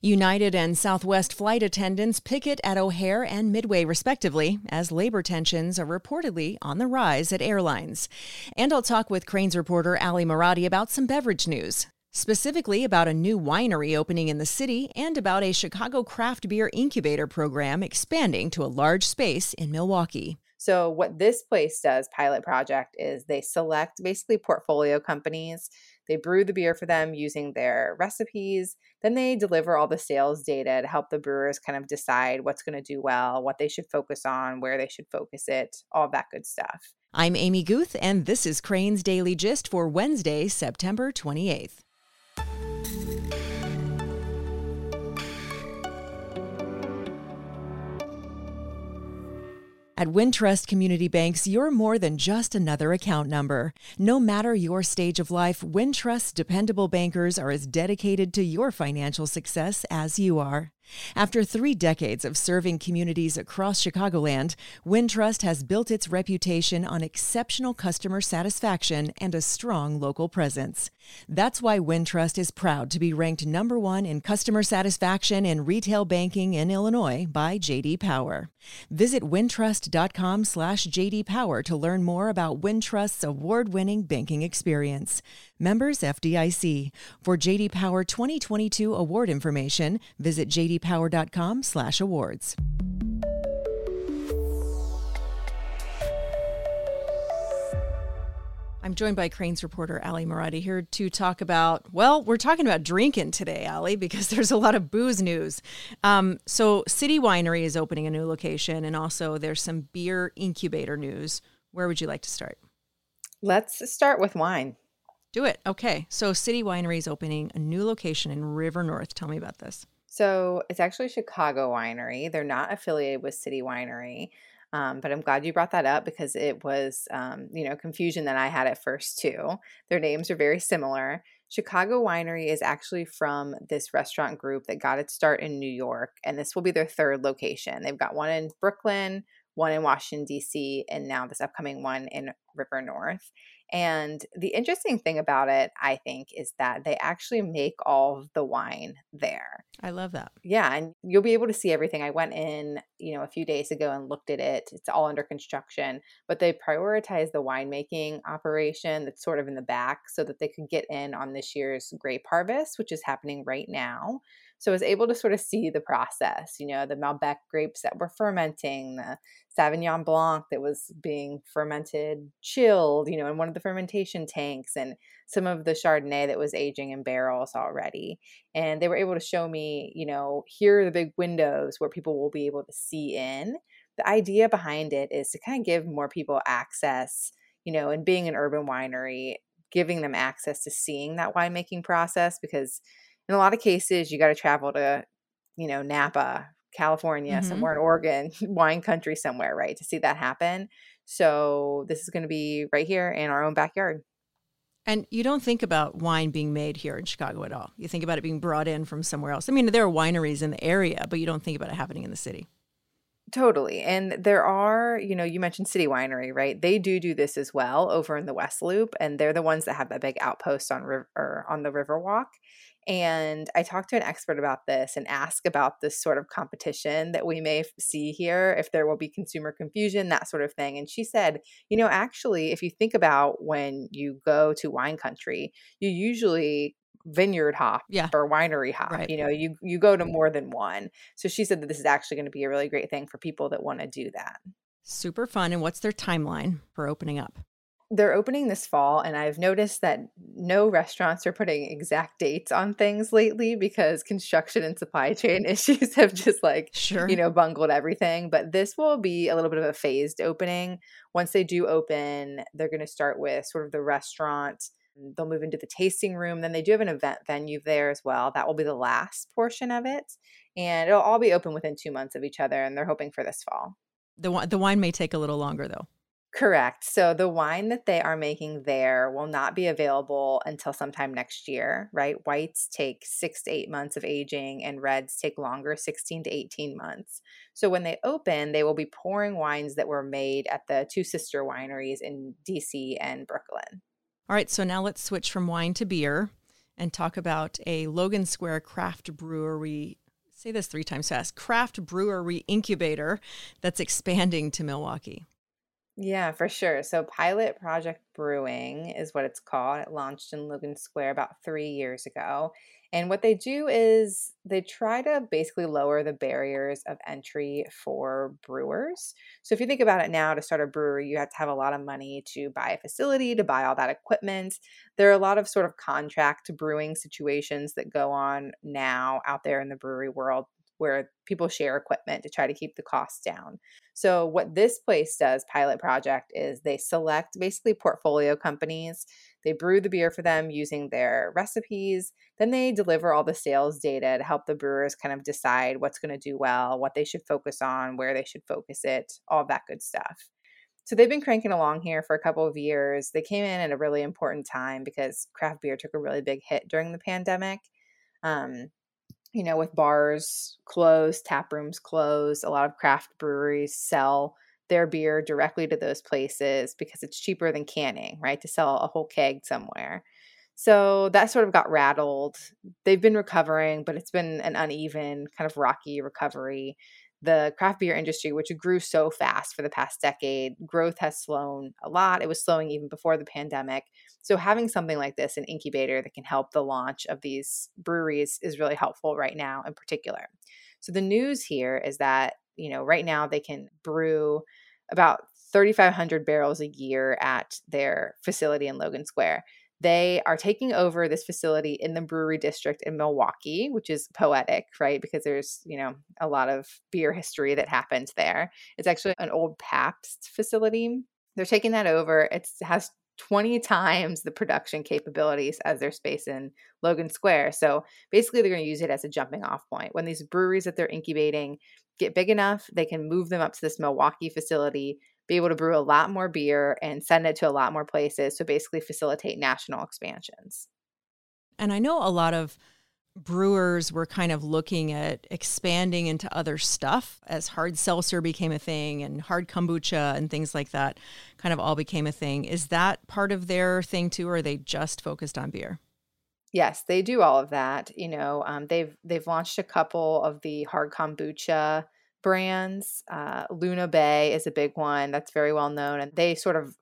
United and Southwest flight attendants picket at O'Hare and Midway, respectively, as labor tensions are reportedly on the rise at airlines. And I'll talk with Crain's reporter Ally Marotti about some beverage news, specifically about a new winery opening in the city and about a Chicago craft beer incubator program expanding to a large space in Milwaukee. So, what this place does, Pilot Project, is they select basically portfolio companies they brew the beer for them using their recipes. Then they deliver all the sales data to help the brewers kind of decide what's going to do well, what they should focus on, where they should focus it, all that good stuff. I'm Amy Guth, and this is Crain's Daily Gist for Wednesday, September 28th. At Wintrust Community Banks, you're more than just another account number. No matter your stage of life, Wintrust's dependable bankers are as dedicated to your financial success as you are. After three decades of serving communities across Chicagoland, Wintrust has built its reputation on exceptional customer satisfaction and a strong local presence. That's why Wintrust is proud to be ranked number one in customer satisfaction in retail banking in Illinois by JD Power. Visit wintrust.com slash JD Power to learn more about Wintrust's award-winning banking experience. Members FDIC. For JD Power 2022 award information, visit jdpower.com/awards. I'm joined by Crain's reporter Ally Marotti here to talk about. Well, we're talking about drinking today, Ali, because there's a lot of booze news. Um, so, City Winery is opening a new location, and also there's some beer incubator news. Where would you like to start? Let's start with wine. Do it. Okay. So City Winery is opening a new location in River North. Tell me about this. So it's actually Chicago Winery. They're not affiliated with City Winery. Um, but I'm glad you brought that up because it was, um, you know, confusion that I had at first too. Their names are very similar. Chicago Winery is actually from this restaurant group that got its start in New York, and this will be their third location. They've got one in Brooklyn, one in Washington, D.C., and now this upcoming one in River North. And the interesting thing about it, I think, is that they actually make all of the wine there. I love that. Yeah. And you'll be able to see everything. I went in, you know, a few days ago and looked at it. It's all under construction, but they prioritize the winemaking operation that's sort of in the back so that they could get in on this year's grape harvest, which is happening right now. So I was able to sort of see the process, you know, the Malbec grapes that were fermenting, the Sauvignon Blanc that was being fermented, chilled, you know, in one of the fermentation tanks, and some of the Chardonnay that was aging in barrels already. And they were able to show me, you know, here are the big windows where people will be able to see in. The idea behind it is to kind of give more people access, you know, and being an urban winery, giving them access to seeing that winemaking process because in a lot of cases you got to travel to you know napa california mm-hmm. somewhere in oregon wine country somewhere right to see that happen so this is going to be right here in our own backyard and you don't think about wine being made here in Chicago at all. You think about it being brought in from somewhere else. I mean, there are wineries in the area, but you don't think about it happening in the city. Totally. And there are, you know, you mentioned City Winery, right? They do do this as well over in the West Loop, and they're the ones that have that big outpost on river on the Riverwalk. And I talked to an expert about this and asked about this sort of competition that we may see here, if there will be consumer confusion, that sort of thing. And she said, you know, actually, if you think about when you go to wine country, you usually vineyard hop yeah. or winery hop. Right. You know, you you go to more than one. So she said that this is actually going to be a really great thing for people that want to do that. Super fun. And what's their timeline for opening up? They're opening this fall and i've noticed that no restaurants are putting exact dates on things lately because construction and supply chain issues have just like sure. you know bungled everything but this will be a little bit of a phased opening. Once they do open they're going to start with sort of the restaurant mm, they'll move into the tasting room then they do have an event venue there as well. That will be the last portion of it and it'll all be open within two months of each other and they're hoping for this fall. The, the wine may take a little longer though Correct. So the wine that they are making there will not be available until sometime next year, right? Whites take six to eight months of aging and reds take longer, 16 to 18 months. So when they open, they will be pouring wines that were made at the two sister wineries in DC and Brooklyn. All right. So now let's switch from wine to beer. and talk about a Logan Square craft brewery. Say this three times fast craft brewery incubator that's expanding to Milwaukee. Yeah, for sure. So, Pilot Project Brewing is what it's called. It launched in Logan Square about three years ago. And what they do is they try to basically lower the barriers of entry for brewers. So if you think about it now, to start a brewery, you have to have a lot of money to buy a facility, to buy all that equipment. There are a lot of sort of contract brewing situations that go on now out there in the brewery world where people share equipment to try to keep the costs down. So, what this place does, Pilot Project, is they select basically portfolio companies. They brew the beer for them using their recipes. Then they deliver all the sales data to help the brewers kind of decide what's going to do well, what they should focus on, where they should focus it, all that good stuff. So they've been cranking along here for a couple of years. They came in at a really important time because craft beer took a really big hit during the pandemic. Um, you know, with bars closed, tap rooms closed, a lot of craft breweries sell their beer directly to those places because it's cheaper than canning, right? To sell a whole keg somewhere. So that sort of got rattled. They've been recovering, but it's been an uneven, kind of rocky recovery the craft beer industry, which grew so fast for the past decade, growth has slowed a lot. It was slowing even before the pandemic. So, having something like this, an incubator that can help the launch of these breweries, is really helpful right now in particular. So, the news here is that, you know, right now they can brew about 3,500 barrels a year at their facility in Logan Square. They are taking over this facility in the brewery district in Milwaukee, which is poetic, right? Because there's, you know, a lot of beer history that happened there. It's actually an old Pabst facility. They're taking that over. It has 20 times the production capabilities as their space in Logan Square. So basically, they're going to use it as a jumping off point. When these breweries that they're incubating get big enough, they can move them up to this Milwaukee facility, be able to brew a lot more beer and send it to a lot more places to basically facilitate national expansions. And I know a lot of brewers were kind of looking at expanding into other stuff as hard seltzer became a thing and hard kombucha and things like that kind of all became a thing. Is that part of their thing too, or are they just focused on beer? Yes, they do all of that. You know, um, they've they've launched a couple of the hard kombucha brands. Uh, Luna Bay is a big one that's very well known, and they sort of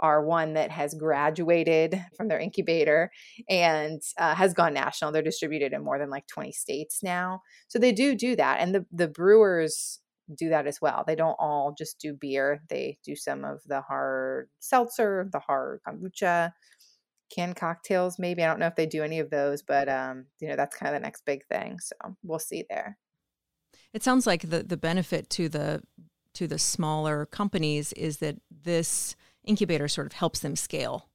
are one that has graduated from their incubator and uh, has gone national. They're distributed in more than like 20 states now. So they do do that. And the, the brewers do that as well. They don't all just do beer, they do some of the hard seltzer, the hard kombucha, canned cocktails, maybe. I don't know if they do any of those, but um, you know, that's kind of the next big thing. So we'll see there. It sounds like the the benefit to the to the smaller companies is that this incubator sort of helps them scale.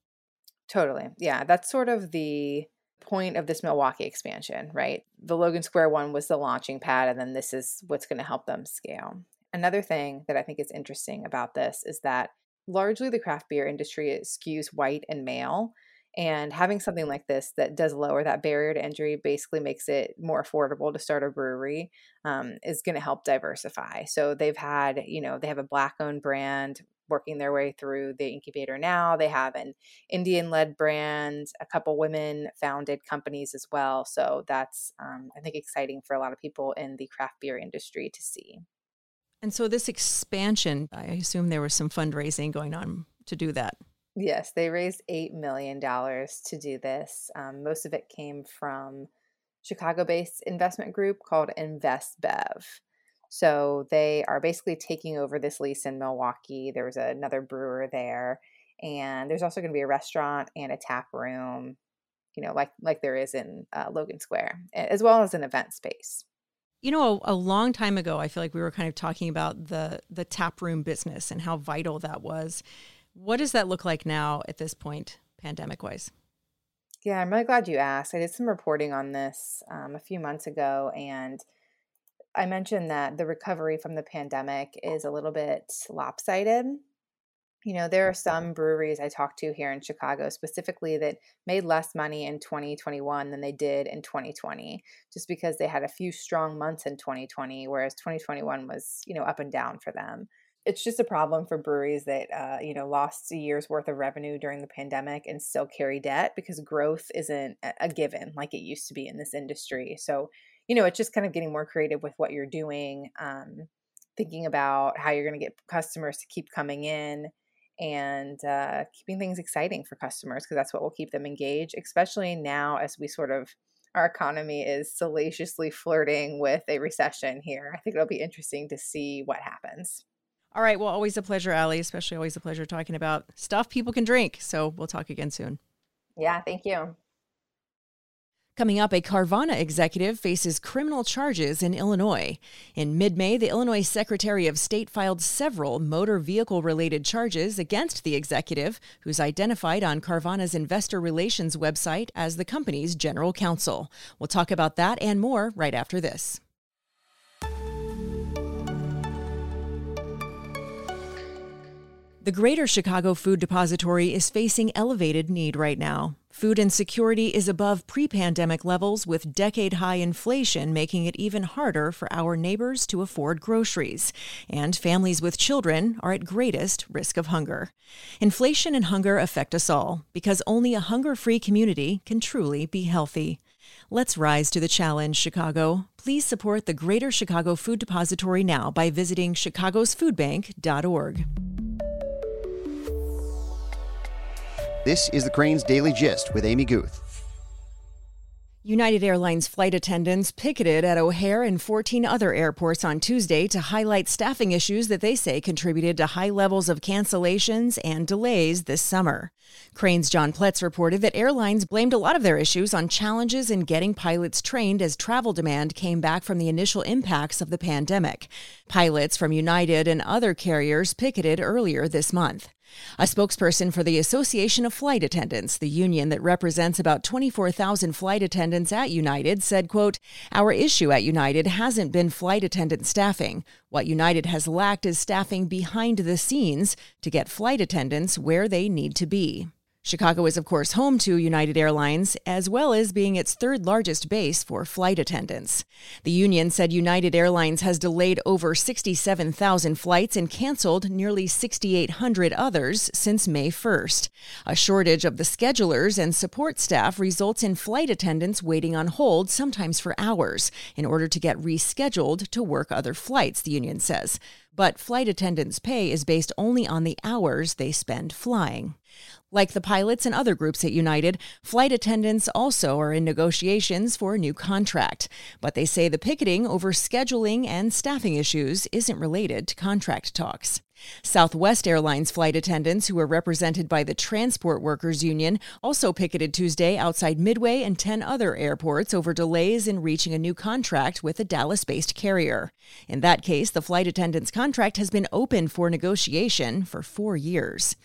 Totally. Yeah, that's sort of the point of this Milwaukee expansion, right? The Logan Square one was the launching pad and then this is what's going to help them scale. Another thing that I think is interesting about this is that largely the craft beer industry skews white and male. And having something like this that does lower that barrier to entry basically makes it more affordable to start a brewery um, is going to help diversify. So they've had, you know, they have a black owned brand working their way through the incubator now. They have an Indian led brand, a couple women founded companies as well. So that's, um, I think, exciting for a lot of people in the craft beer industry to see. And so this expansion, I assume there was some fundraising going on to do that. Yes, they raised $8 million to do this. Um, most of it came from Chicago based investment group called InvestBev. So they are basically taking over this lease in Milwaukee. There was another brewer there, and there's also going to be a restaurant and a tap room, you know, like like there is in uh, Logan Square, as well as an event space. You know, a, a, long time ago, I feel like we were kind of talking about the the tap room business and how vital that was. What does that look like now at this point, pandemic wise? Yeah, I'm really glad you asked. I did some reporting on this um, a few months ago, and I mentioned that the recovery from the pandemic is a little bit lopsided. You know, there are some breweries I talked to here in Chicago specifically that made less money in 2021 than they did in 2020, just because they had a few strong months in 2020, whereas 2021 was, you know, up and down for them it's just a problem for breweries that uh, you know lost a year's worth of revenue during the pandemic and still carry debt because growth isn't a given like it used to be in this industry. So you know it's just kind of getting more creative with what you're doing um, thinking about how you're going to get customers to keep coming in and uh, keeping things exciting for customers because that's what will keep them engaged especially now as we sort of our economy is salaciously flirting with a recession here. I think it'll be interesting to see what happens all right. Well, always a pleasure, Ally, especially always a pleasure talking about stuff people can drink. So we'll talk again soon. Yeah. Thank you. Coming up, a Carvana executive faces criminal charges in Illinois. In mid May, the Illinois Secretary of State filed several motor vehicle related charges against the executive, who's identified on Carvana's investor relations website as the company's general counsel. We'll talk about that and more right after this. The Greater Chicago Food Depository is facing elevated need right now. Food insecurity is above pre pandemic levels, with decade high inflation making it even harder for our neighbors to afford groceries. And families with children are at greatest risk of hunger. Inflation and hunger affect us all because only a hunger free community can truly be healthy. Let's rise to the challenge, Chicago. Please support the Greater Chicago Food Depository now by visiting chicagosfoodbank.org. This is the Crain's Daily Gist with Amy Guth. United Airlines flight attendants picketed at O'Hare and 14 other airports on Tuesday to highlight staffing issues that they say contributed to high levels of cancellations and delays this summer. Crain's John Pletz reported that airlines blamed a lot of their issues on challenges in getting pilots trained as travel demand came back from the initial impacts of the pandemic. Pilots from United and other carriers picketed earlier this month. A spokesperson for the Association of Flight Attendants, the union that represents about 24,000 flight attendants at United, said, quote, "Our issue at United hasn't been flight attendant staffing. What United has lacked is staffing behind the scenes to get flight attendants where they need to be." Chicago is, of course, home to United Airlines, as well as being its third largest base for flight attendants. The union said United Airlines has delayed over 67,000 flights and canceled nearly 6,800 others since May 1st. A shortage of the schedulers and support staff results in flight attendants waiting on hold, sometimes for hours, in order to get rescheduled to work other flights, the union says. But flight attendants' pay is based only on the hours they spend flying. Like the pilots and other groups at United, flight attendants also are in negotiations for a new contract. But they say the picketing over scheduling and staffing issues isn't related to contract talks. Southwest Airlines flight attendants, who are represented by the Transport Workers Union, also picketed Tuesday outside Midway and 10 other airports over delays in reaching a new contract with a Dallas based carrier. In that case, the flight attendant's contract has been open for negotiation for four years.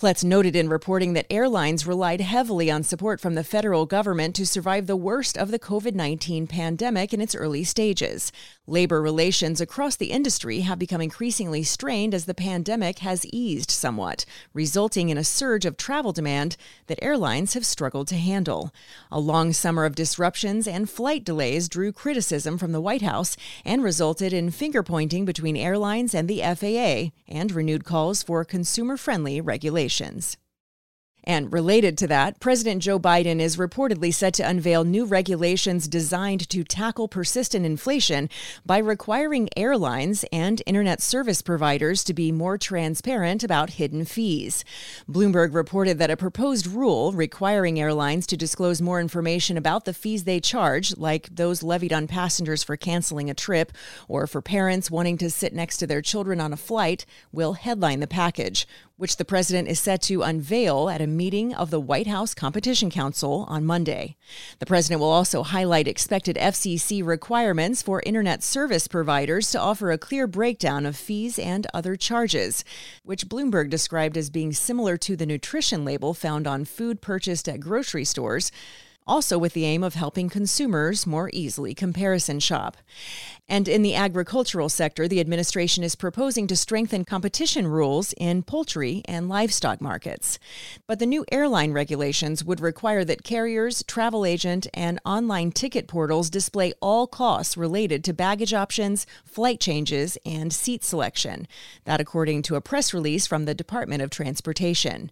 Pletz noted in reporting that airlines relied heavily on support from the federal government to survive the worst of the COVID 19 pandemic in its early stages. Labor relations across the industry have become increasingly strained as the pandemic has eased somewhat, resulting in a surge of travel demand that airlines have struggled to handle. A long summer of disruptions and flight delays drew criticism from the White House and resulted in finger pointing between airlines and the FAA and renewed calls for consumer friendly regulations. And related to that, President Joe Biden is reportedly set to unveil new regulations designed to tackle persistent inflation by requiring airlines and internet service providers to be more transparent about hidden fees. Bloomberg reported that a proposed rule requiring airlines to disclose more information about the fees they charge, like those levied on passengers for canceling a trip or for parents wanting to sit next to their children on a flight, will headline the package which the president is set to unveil at a meeting of the White House Competition Council on Monday. The president will also highlight expected FCC requirements for internet service providers to offer a clear breakdown of fees and other charges, which Bloomberg described as being similar to the nutrition label found on food purchased at grocery stores. Also with the aim of helping consumers more easily comparison shop. And in the agricultural sector, the administration is proposing to strengthen competition rules in poultry and livestock markets. But the new airline regulations would require that carriers, travel agent, and online ticket portals display all costs related to baggage options, flight changes, and seat selection. That, according to a press release from the Department of Transportation.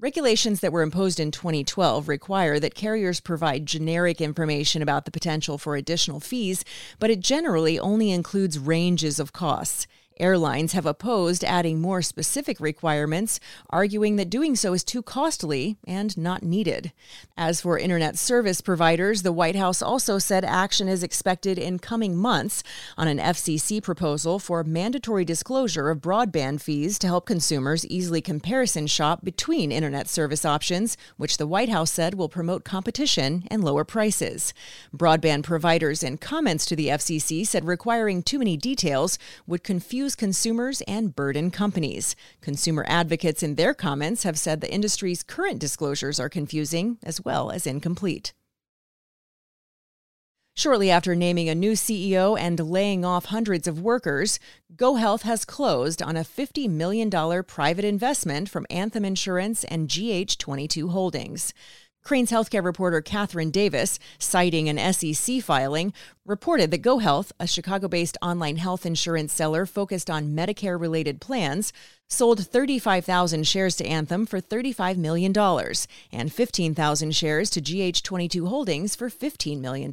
Regulations that were imposed in 2012 require that carriers provide generic information about the potential for additional fees, but it generally only includes ranges of costs. Airlines have opposed adding more specific requirements, arguing that doing so is too costly and not needed. As for internet service providers, the White House also said action is expected in coming months on an FCC proposal for mandatory disclosure of broadband fees to help consumers easily comparison shop between internet service options, which the White House said will promote competition and lower prices. Broadband providers in comments to the FCC said requiring too many details would confuse confuse consumers and burden companies. Consumer advocates in their comments have said the industry's current disclosures are confusing as well as incomplete. Shortly after naming a new CEO and laying off hundreds of workers, GoHealth has closed on a $50 million private investment from Anthem Insurance and GH22 Holdings. Crain's healthcare reporter Katherine Davis, citing an SEC filing, reported that GoHealth, a Chicago based online health insurance seller focused on Medicare related plans, sold 35,000 shares to Anthem for $35 million and 15,000 shares to GH22 Holdings for $15 million.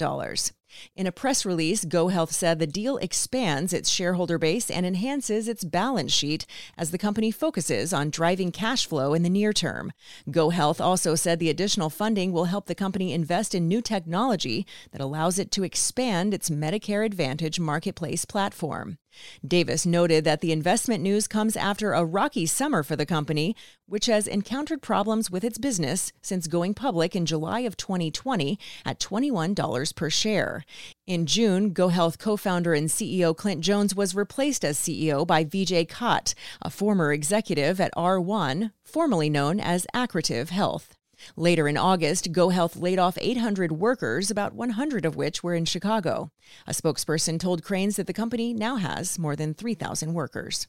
In a press release, GoHealth said the deal expands its shareholder base and enhances its balance sheet as the company focuses on driving cash flow in the near term. GoHealth also said the additional funding will help the company invest in new technology that allows it to expand its Medicare Advantage marketplace platform. Davis noted that the investment news comes after a rocky summer for the company, which has encountered problems with its business since going public in July of 2020 at $21 per share. In June, GoHealth co founder and CEO Clint Jones was replaced as CEO by Vijay Kotte, a former executive at R1, formerly known as Accretive Health. Later in August, GoHealth laid off 800 workers, about 100 of which were in Chicago. A spokesperson told Crain's that the company now has more than 3,000 workers.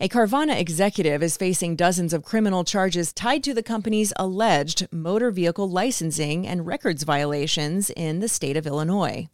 A Carvana executive is facing dozens of criminal charges tied to the company's alleged motor vehicle licensing and records violations in the state of Illinois.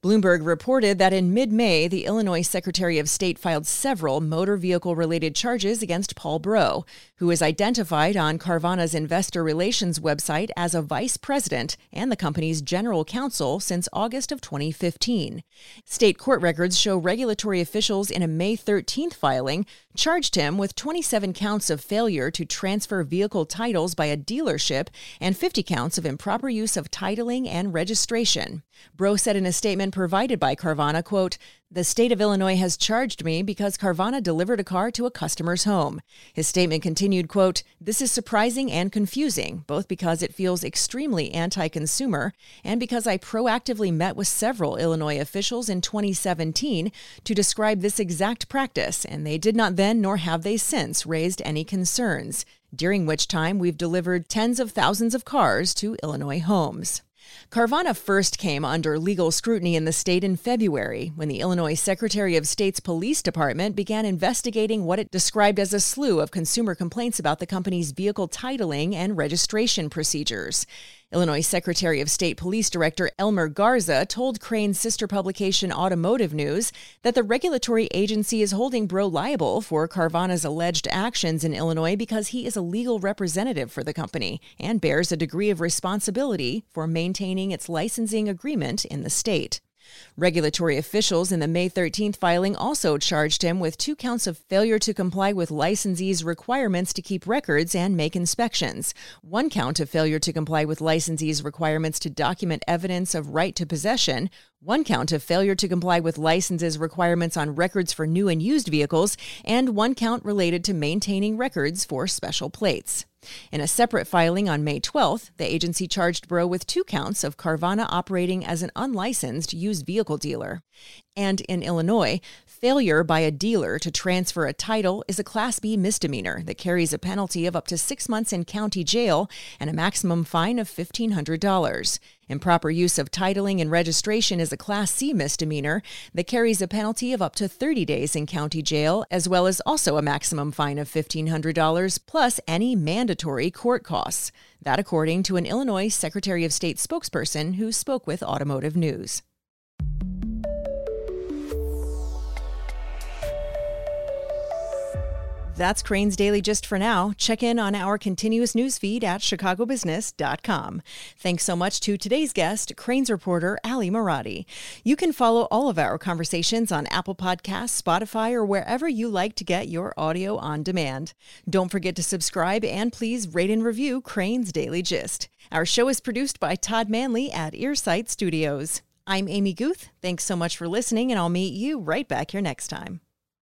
Bloomberg reported that in mid May, the Illinois Secretary of State filed several motor vehicle related charges against Paul Breaux, who is identified on Carvana's investor relations website as a vice president and the company's general counsel since August of 2015. State court records show regulatory officials in a May 13th filing charged him with 27 counts of failure to transfer vehicle titles by a dealership and 50 counts of improper use of titling and registration. Breaux said in a statement provided by Carvana, quote, the state of Illinois has charged me because Carvana delivered a car to a customer's home. His statement continued, quote, This is surprising and confusing, both because it feels extremely anti-consumer and because I proactively met with several Illinois officials in 2017 to describe this exact practice, and they did not then nor have they since raised any concerns, during which time we've delivered tens of thousands of cars to Illinois homes. Carvana first came under legal scrutiny in the state in February when the Illinois Secretary of State's Police Department began investigating what it described as a slew of consumer complaints about the company's vehicle titling and registration procedures. Illinois Secretary of State Police Director Elmer Garza told Crain's sister publication Automotive News that the regulatory agency is holding Breaux liable for Carvana's alleged actions in Illinois because he is a legal representative for the company and bears a degree of responsibility for maintaining its licensing agreement in the state. Regulatory officials in the May 13th filing also charged him with two counts of failure to comply with licensees' requirements to keep records and make inspections, one count of failure to comply with licensees' requirements to document evidence of right to possession, one count of failure to comply with licenses requirements on records for new and used vehicles, and one count related to maintaining records for special plates. In a separate filing on May 12th, the agency charged Breaux with two counts of Carvana operating as an unlicensed used vehicle dealer. And in Illinois, failure by a dealer to transfer a title is a Class B misdemeanor that carries a penalty of up to six months in county jail and a maximum fine of $1,500. Improper use of titling and registration is a Class C misdemeanor that carries a penalty of up to 30 days in county jail, as well as also a maximum fine of $1,500 plus any mandatory court costs. That, according to an Illinois Secretary of State spokesperson who spoke with Automotive News. That's Crain's Daily Gist for now. Check in on our continuous news feed at chicagobusiness.com. Thanks so much to today's guest, Crain's reporter Ally Marotti. You can follow all of our conversations on Apple Podcasts, Spotify, or wherever you like to get your audio on demand. Don't forget to subscribe and please rate and review Crain's Daily Gist. Our show is produced by Todd Manley at Earsight Studios. I'm Amy Guth. Thanks so much for listening, and I'll meet you right back here next time.